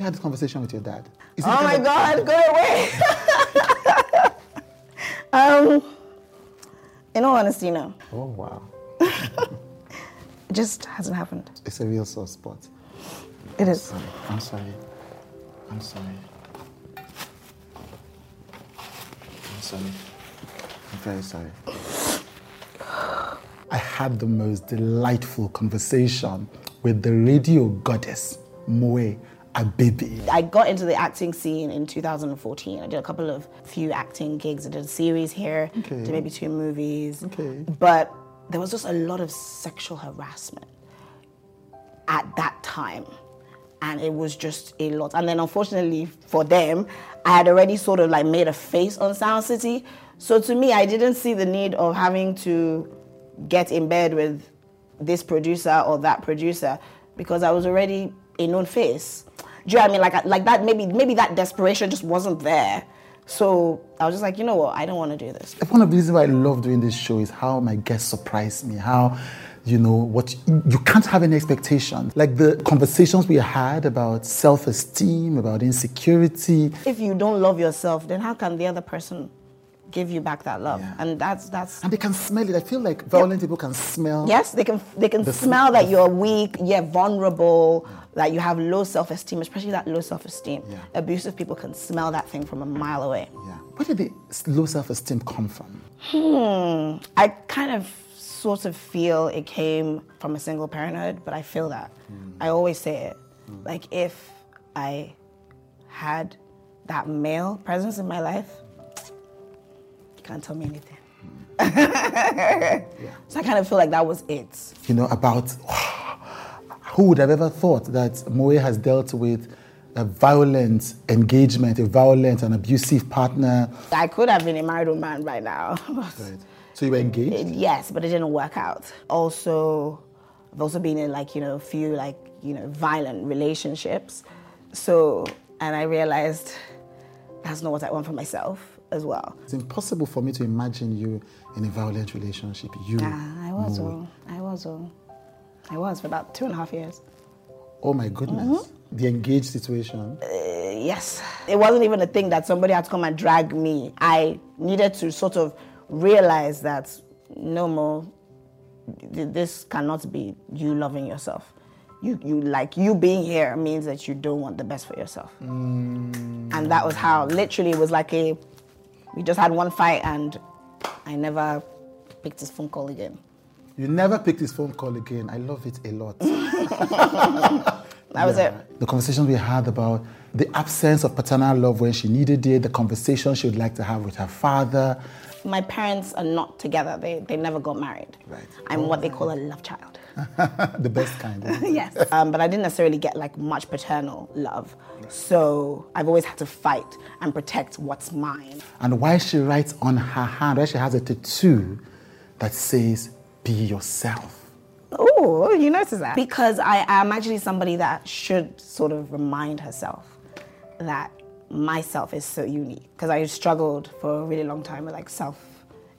you had this conversation with your dad? Oh my God, go away. um, in all honesty, no. Oh wow, It just hasn't happened. it's a real sore spot. It is. Sorry. I'm sorry. I'm sorry. I'm sorry. I'm very sorry. I had the most delightful conversation with the radio goddess, Moe Abebe. I got into the acting scene in 2014. I did a couple of few acting gigs. I did a series here, Okay. did maybe two movies. Okay. But there was just a lot of sexual harassment at that time. And it was just a lot. And then unfortunately for them, I had already sort of like made a face on Sound City. So to me, I didn't see the need of having to get in bed with this producer or that producer because I was already a known face. Do you know what I mean? Like, like that, maybe, maybe that desperation just wasn't there. So I was just like, you know what? I don't want to do this. One of the reasons why I love doing this show is how my guests surprise me. How, you know, what you can't have any expectation. Like the conversations we had about self-esteem, about insecurity. If you don't love yourself, then how can the other person give you back that love? Yeah. And that's that's And they can smell it. I feel like violent people can smell. yes, they can they can The- smell that you're weak, you're vulnerable, that you have low self-esteem, especially that low self-esteem. Yeah. Abusive people can smell that thing from a mile away. Yeah. Where did the low self-esteem come from? Hmm. I kind of sort of feel it came from a single parenthood, but I feel that. I always say it. Like if I had that male presence in my life, can't tell me anything. So I kind of feel like that was it. You know, about who would have ever thought that Moe has dealt with a violent engagement, a violent and abusive partner. I could have been a married woman right now. Right. So you were engaged? Uh, yes, but it didn't work out. Also, I've also been in like, you know, a few like, you know, violent relationships. So, and I realized that's not what I want for myself as well. It's impossible for me to imagine you in a violent relationship. You. Ah, I was, oh, I was, oh. I was for about two and a half years. Oh my goodness. Mm-hmm. The engaged situation. Uh, yes. It wasn't even a thing that somebody had to come and drag me. I needed to sort of realize that no more, this cannot be you loving yourself. You, you like you being here means that you don't want the best for yourself. And that was how literally it was like a we just had one fight and I never picked his phone call again. You never picked his phone call again. I love it a lot. That was it. The conversations we had about the absence of paternal love when she needed it, the conversation she would like to have with her father. My parents are not together. They they never got married. Right. I'm what they oh. call a love child. the best kind. isn't yes. Um, but I didn't necessarily get like much paternal love. So I've always had to fight and protect what's mine. And why she writes on her hand, why she has a tattoo that says, Be yourself. Oh, you notice that? Because I am actually somebody that should sort of remind herself that myself is so unique. Because I struggled for a really long time with like self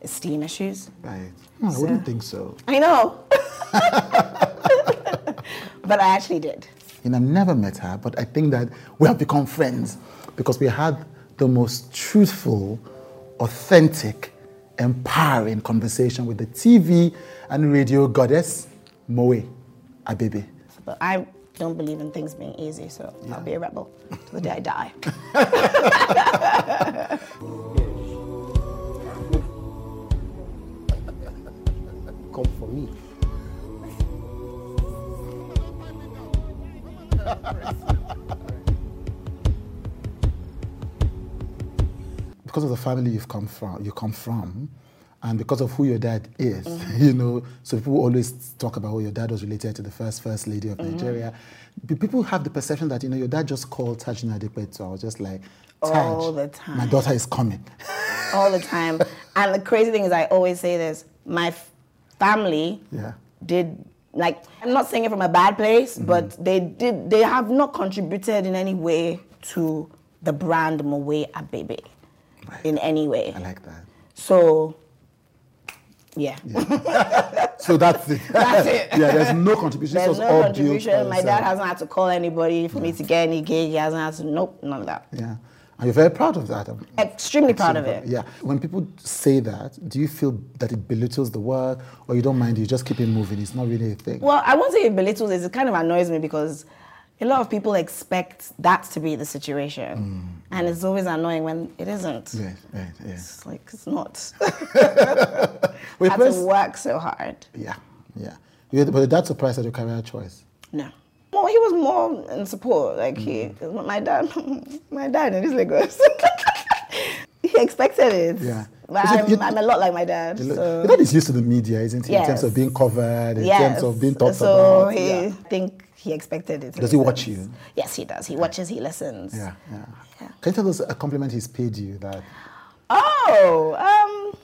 esteem issues. Right. Hmm, I wouldn't think so. I know. but I actually did. And I've never met her, but I think that we have become friends because we had the most truthful, authentic, empowering conversation with the TV and radio goddess, Moe Abebe. But I don't believe in things being easy, so I'll be a rebel to the day I die. Come for me. because of the family you've come from, you come from, and because of who your dad is, you know, so people always talk about, oh, your dad was related to the first first lady of mm-hmm. Nigeria. P- People have the perception that you know your dad just called Taj Nadekwetu. I was just like, Taj, All the time, my daughter is coming. all the time. and the crazy thing is, I always say this: my f- family Yeah. did like. I'm not saying it from a bad place, mm-hmm. but they did. They have not contributed in any way to the brand Moe Abebe, Right. in any way. I like that. So Yeah. So that's it. That's it. yeah, there's no contribution. There's no contribution. My dad hasn't had to call anybody for me to get any gig. He hasn't had to, nope, none of that. Yeah. And you're very proud of that. I'm Extremely proud of it. Yeah. When people say that, do you feel that it belittles the work or you don't mind, you just keep it moving? It's not really a thing. Well, I won't say it belittles it. It kind of annoys me because a lot of people expect that to be the situation. Mm. And it's always annoying when it isn't. Right, right, yeah. It's like, it's not. we had to work so hard. yeah, yeah. But that's surprised at your career choice. No. He was more in support. Like he, my dad, my dad in his Lagos. he expected it. Yeah. But I'm, you- I'm a lot like my dad. Your So. dad is used to the media, isn't he? In terms of being covered, in yes. terms of being talked so about. he, yeah. I think he expected it. Does he watch sense. you? Yes, he does. He watches. He listens. Yeah, yeah. Yeah. Can you tell us a compliment he's paid you that? Oh, um,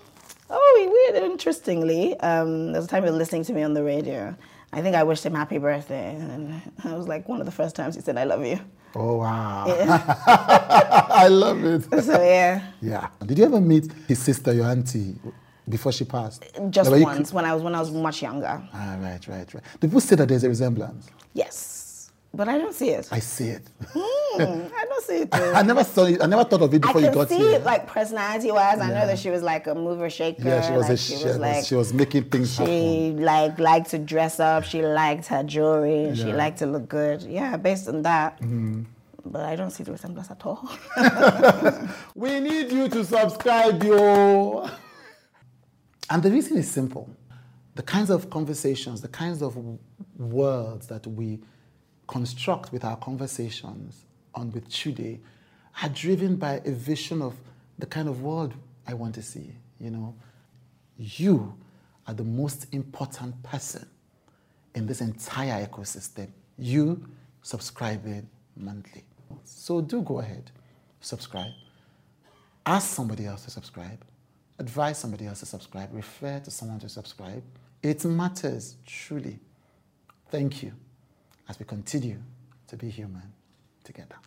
oh, weird. Interestingly, um, there was a time he was listening to me on the radio. I think I wished him happy birthday, and it was like one of the first times he said, "I love you." Oh wow! I love it. So yeah, Yeah. Did you ever meet his sister, your auntie, before she passed? just Like, were you once when I was when I was much younger. Ah, right, right, right. People say that there's a resemblance. Yes, but I don't see it. I see it. Hmm, I don't see it. I never saw it. I never thought of it I before you can got see here. it like personality wise. I Yeah. know that she was like a mover shaker. yeah, she was. like, a, she she, was like she was making things happen. She like liked to dress up. She liked her jewelry. She Yeah. Mm-hmm. liked to look good. Yeah, based on that. But I don't see the resemblance at all. We need you to subscribe, yo. And the reason is simple. The kinds of conversations, the kinds of words that we construct with our conversations on with Chude are driven by a vision of the kind of world I want to see. You know, you are the most important person in this entire ecosystem. You subscribing monthly. So do go ahead, subscribe. Ask somebody else to subscribe. Advise somebody else to subscribe. Refer to someone to subscribe. It matters, truly. Thank you as we continue to be human together.